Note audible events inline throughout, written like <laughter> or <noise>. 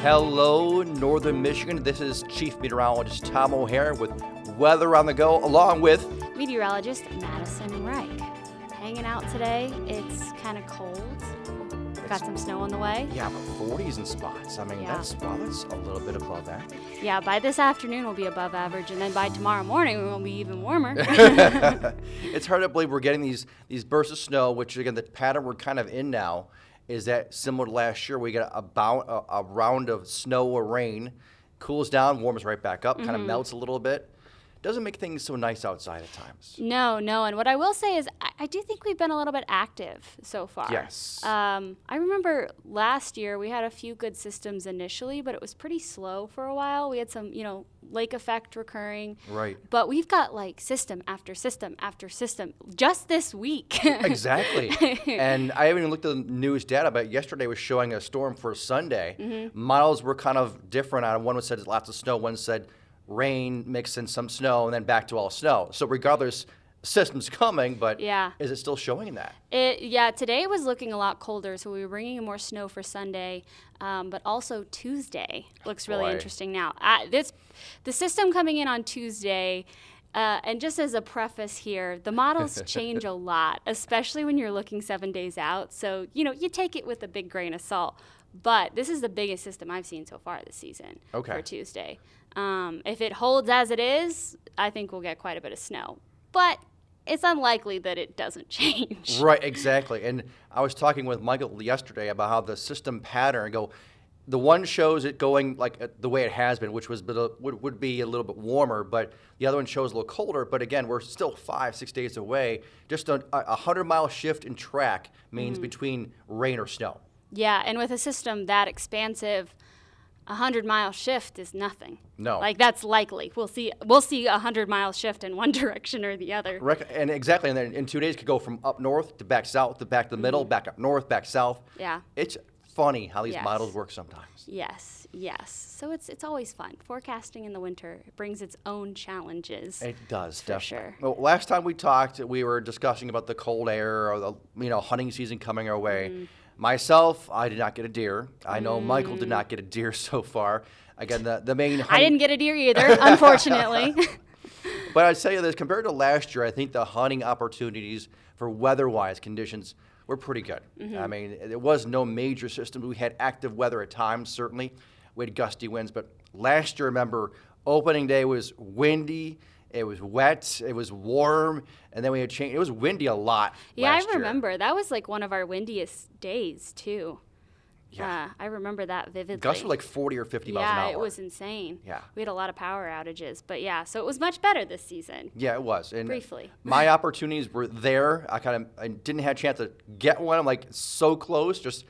Hello, Northern Michigan. This is Chief Meteorologist Tom O'Hare with weather on the go, along with Meteorologist Madison Reich. Hanging out today. It's kind of cold. Got some snow on the way. yeah, but 40s in spots. I mean, Yeah. that's well, that's a little bit above average. Yeah, by this afternoon we'll be above average, and then by tomorrow morning we'll be even warmer. <laughs> <laughs> it's hard to believe we're getting these these bursts of snow, which again the pattern we're kind of in now is that similar to last year. We get about a, a round of snow or rain, cools down, warms right back up, Mm-hmm. kind of melts a little bit. Doesn't make things so nice outside at times. no, no, and what I will say is I, I do think we've been a little bit active so far. Yes. Um, I remember last year we had a few good systems initially, but it was pretty slow for a while. We had some, you know, lake effect recurring. Right. But we've got like system after system after system just this week. exactly. <laughs> and I haven't even looked at the news data, but yesterday was showing a storm for Sunday. Mm-hmm. Models were kind of different. On one was said lots of snow, one said rain mixed in some snow, and then back to all snow. So regardless, system's coming, but Yeah. is it still showing that? It, yeah, today was looking a lot colder, so we were bringing in more snow for Sunday, um, but also Tuesday looks really Boy. interesting now. This, the system coming in on Tuesday, uh, and just as a preface here, the models <laughs> change a lot, especially when you're looking seven days out. So you know you take it with a big grain of salt. But this is the biggest system I've seen so far this season Okay. for Tuesday. Um, if it holds as it is, I think we'll get quite a bit of snow. But it's unlikely that it doesn't <laughs> change. Right, exactly. And I was talking with Michael yesterday about how the system pattern go. The one shows it going like uh, the way it has been, which was would, would be a little bit warmer, but the other one shows a little colder. But again, we're still five, six days away. Just a, a hundred mile shift in track means between rain or snow. Yeah, and with a system that expansive, a hundred mile shift is nothing. No. like that's likely. We'll see. We'll see a hundred mile shift in one <laughs> direction or the other. Rec- And exactly, and then in two days, it could go from up north to back south to back to the middle, back up north, back south. Yeah. It's funny how these Yes. models work sometimes. Yes, yes. So it's it's always fun. Forecasting in the winter it brings its own challenges. It does, For definitely. sure. Well, last time we talked, we were discussing about the cold air or the you know hunting season coming our way. Mm. Myself, I did not get a deer. I know Michael did not get a deer <laughs> so far. Again, the the main. I didn't get a deer either, <laughs> unfortunately. <laughs> But I'd say this compared to last year, I think the hunting opportunities for weather-wise conditions were pretty good. Mm-hmm. I mean, there was no major system. We had active weather at times, certainly. We had gusty winds, but last year, remember, opening day was windy. It was wet. It was warm, and then we had changed. It was windy a lot. yeah, I last year. remember that was like one of our windiest days too. Yeah. Uh, I remember that vividly. Gusts were like 40 or 50 miles an hour. yeah, it was insane. Yeah. we had a lot of power outages, but yeah, so it was much better this season. Yeah, it was. And Briefly. my <laughs> opportunities were there. I kind of I didn't have a chance to get one. I'm like so close. Just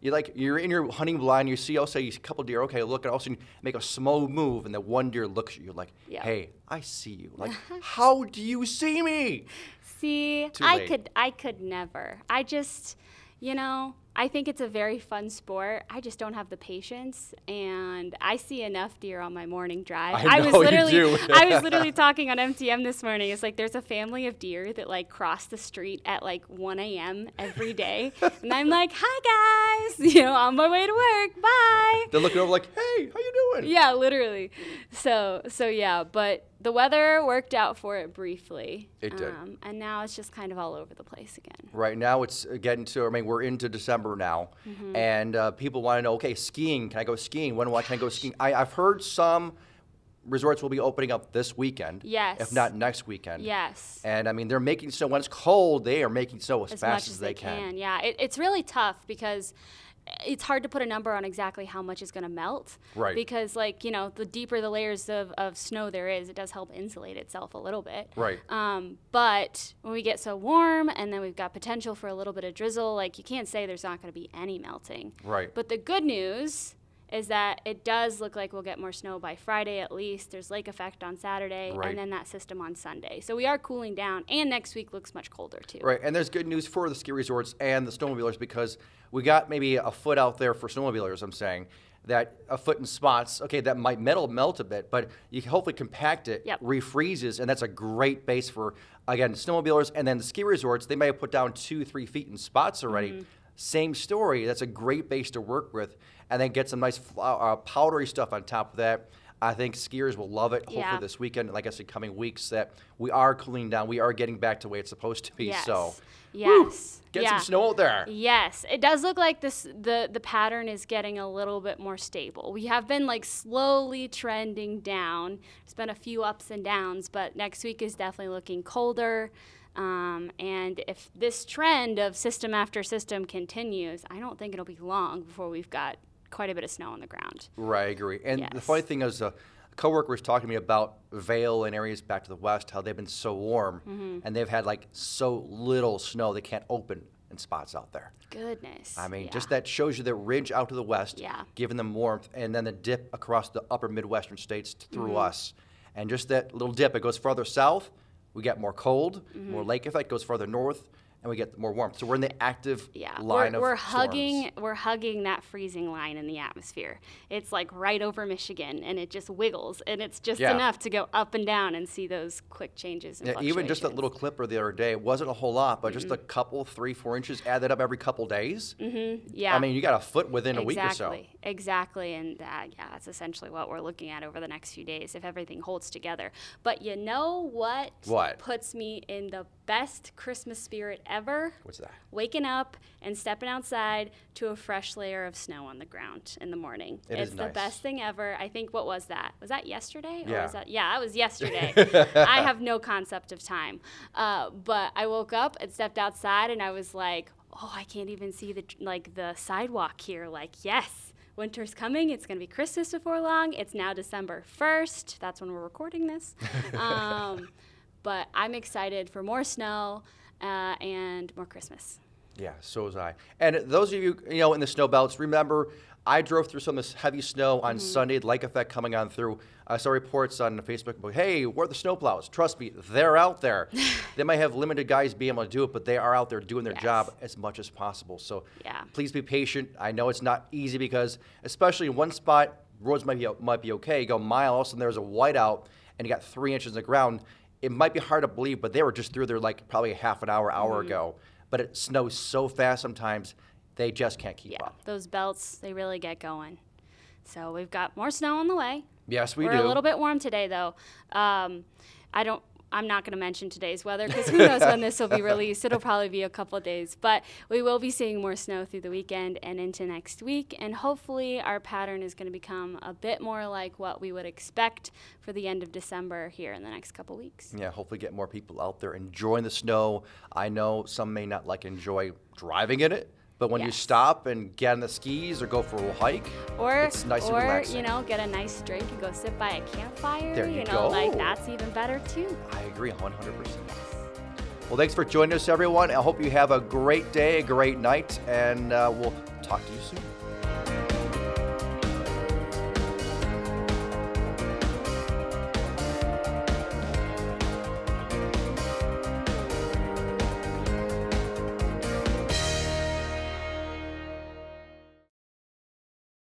you like you're in your hunting blind. You see, I'll say a couple deer. Okay, look, and all of a sudden you make a small move, and the one deer looks at you like. "Hey, I see you." Like, <laughs> how do you see me? See, I could I could never. I just, you know, I think it's a very fun sport. I just don't have the patience and I see enough deer on my morning drive. I was know you literally do. <laughs> I was <laughs> literally talking on MTM this morning. It's like there's a family of deer that like cross the street at like 1 a.m. every day. <laughs> and I'm like, hi guys, you know, on my way to work. Bye. They're looking over like, "Hey, how you doing?" Yeah, literally. So so yeah, but the weather worked out for it briefly. It did. Um, and now it's just kind of all over the place again. Right now, it's getting to. I mean, we're into December now, Mm-hmm. and uh, people want to know. Okay, skiing. Can I go skiing? When can I go skiing? I, I've heard some resorts will be opening up this weekend. Yes. If not next weekend. Yes. And I mean, they're making snow when it's cold. They are making snow as, as fast much as, they, can. Yeah, it, it's really tough because it's hard to put a number on exactly how much is going to melt. Right. Because, like, you know, the deeper the layers of, of snow there is, it does help insulate itself a little bit. Right. Um, but when we get so warm and then we've got potential for a little bit of drizzle, like, you can't say there's not going to be any melting. Right. But the good news is that it does look like we'll get more snow by Friday at least. There's lake effect on Saturday Right. and then that system on Sunday. So we are cooling down and next week looks much colder too. Right, and there's good news for the ski resorts and the snowmobilers because we got maybe a foot out there for snowmobilers. I'm saying that a foot in spots, okay, that might metal melt a bit, but you can hopefully compact it, Yep. refreezes, and that's a great base for again snowmobilers. And then the ski resorts, they may have put down two, three feet in spots already. Mm-hmm. Same story. That's a great base to work with, and then get some nice fl- uh, powdery stuff on top of that. I think skiers will love it. Hopefully Yeah. this weekend, and like I said, coming weeks, that we are cooling down. We are getting back to the way it's supposed to be. Yes. So yes. get yeah. some snow out there. Yes, it does look like this the the pattern is getting a little bit more stable. We have been like slowly trending down. It's been a few ups and downs, but next week is definitely looking colder. Um, and if this trend of system after system continues, I don't think it'll be long before we've got quite a bit of snow on the ground. Right, I agree. And the funny thing is, a coworker was talking to me about Vail and areas back to the west, how they've been so warm, Mm-hmm. and they've had like so little snow they can't open in spots out there. Goodness. I mean, yeah. just that shows you the ridge out to the west, Yeah. giving them warmth, and then the dip across the upper Midwestern states through Mm-hmm. us. And just that little dip, it goes further south, we get more cold, Mm-hmm. more lake effect, goes farther north, and we get more warmth. So we're in the active Yeah, line we're, of we're storms. hugging we're hugging that freezing line in the atmosphere. It's like right over Michigan, and it just wiggles, and it's just Yeah. enough to go up and down and see those quick changes. Yeah, even just that little clipper the other day, it wasn't a whole lot, but just a couple, three, four inches, add that up every couple days. Mm-hmm. Yeah. I mean, you got a foot within a week or so. Exactly, and uh, yeah, that's essentially what we're looking at over the next few days if everything holds together. But you know what? What? puts me in the best Christmas spirit ever? What's that? Waking up and stepping outside to a fresh layer of snow on the ground in the morning. It is it's the nice. best thing ever. I think what was that? Was that yesterday? Or Yeah. was that yeah, that was yesterday. <laughs> I have no concept of time. Uh, but I woke up and stepped outside and I was like, "Oh, I can't even see the like the sidewalk here." Like, yes. Winter's coming. It's going to be Christmas before long. It's now December 1st. That's when we're recording this. <laughs> Um, but I'm excited for more snow uh, and more Christmas. Yeah, so was I. And those of you, you know, in the snow belts, remember, I drove through some of this heavy snow on Sunday, the lake effect coming on through. I saw reports on Facebook, about, hey, where are the snowplows? Trust me, they're out there. <laughs> they might have limited guys being able to do it, but they are out there doing their Yes. job as much as possible. So Yeah. please be patient. I know it's not easy because, especially in one spot, roads might be might be okay. You go a mile, all of a sudden there's a whiteout, and you got three inches of the ground. It might be hard to believe, but they were just through there like probably a half an hour, hour Mm-hmm. ago. But it snows so fast sometimes they just can't keep Yeah, up. those belts, they really get going. So we've got more snow on the way. Yes, we We're do. a little bit warm today, though. Um, I don't. I'm not going to mention today's weather because who knows when this will be released. It'll probably be a couple of days, but we will be seeing more snow through the weekend and into next week. And hopefully, our pattern is going to become a bit more like what we would expect for the end of December here in the next couple weeks. Yeah, hopefully get more people out there enjoying the snow. I know some may not like enjoy driving in it, but when you stop and get on the skis or go for a hike, Or, It's nice and or relaxing. you know, get a nice drink and go sit by a campfire. There you know, like that's even better too. I agree 100%. Well, thanks for joining us, everyone. I hope you have a great day, a great night, and uh, we'll talk to you soon.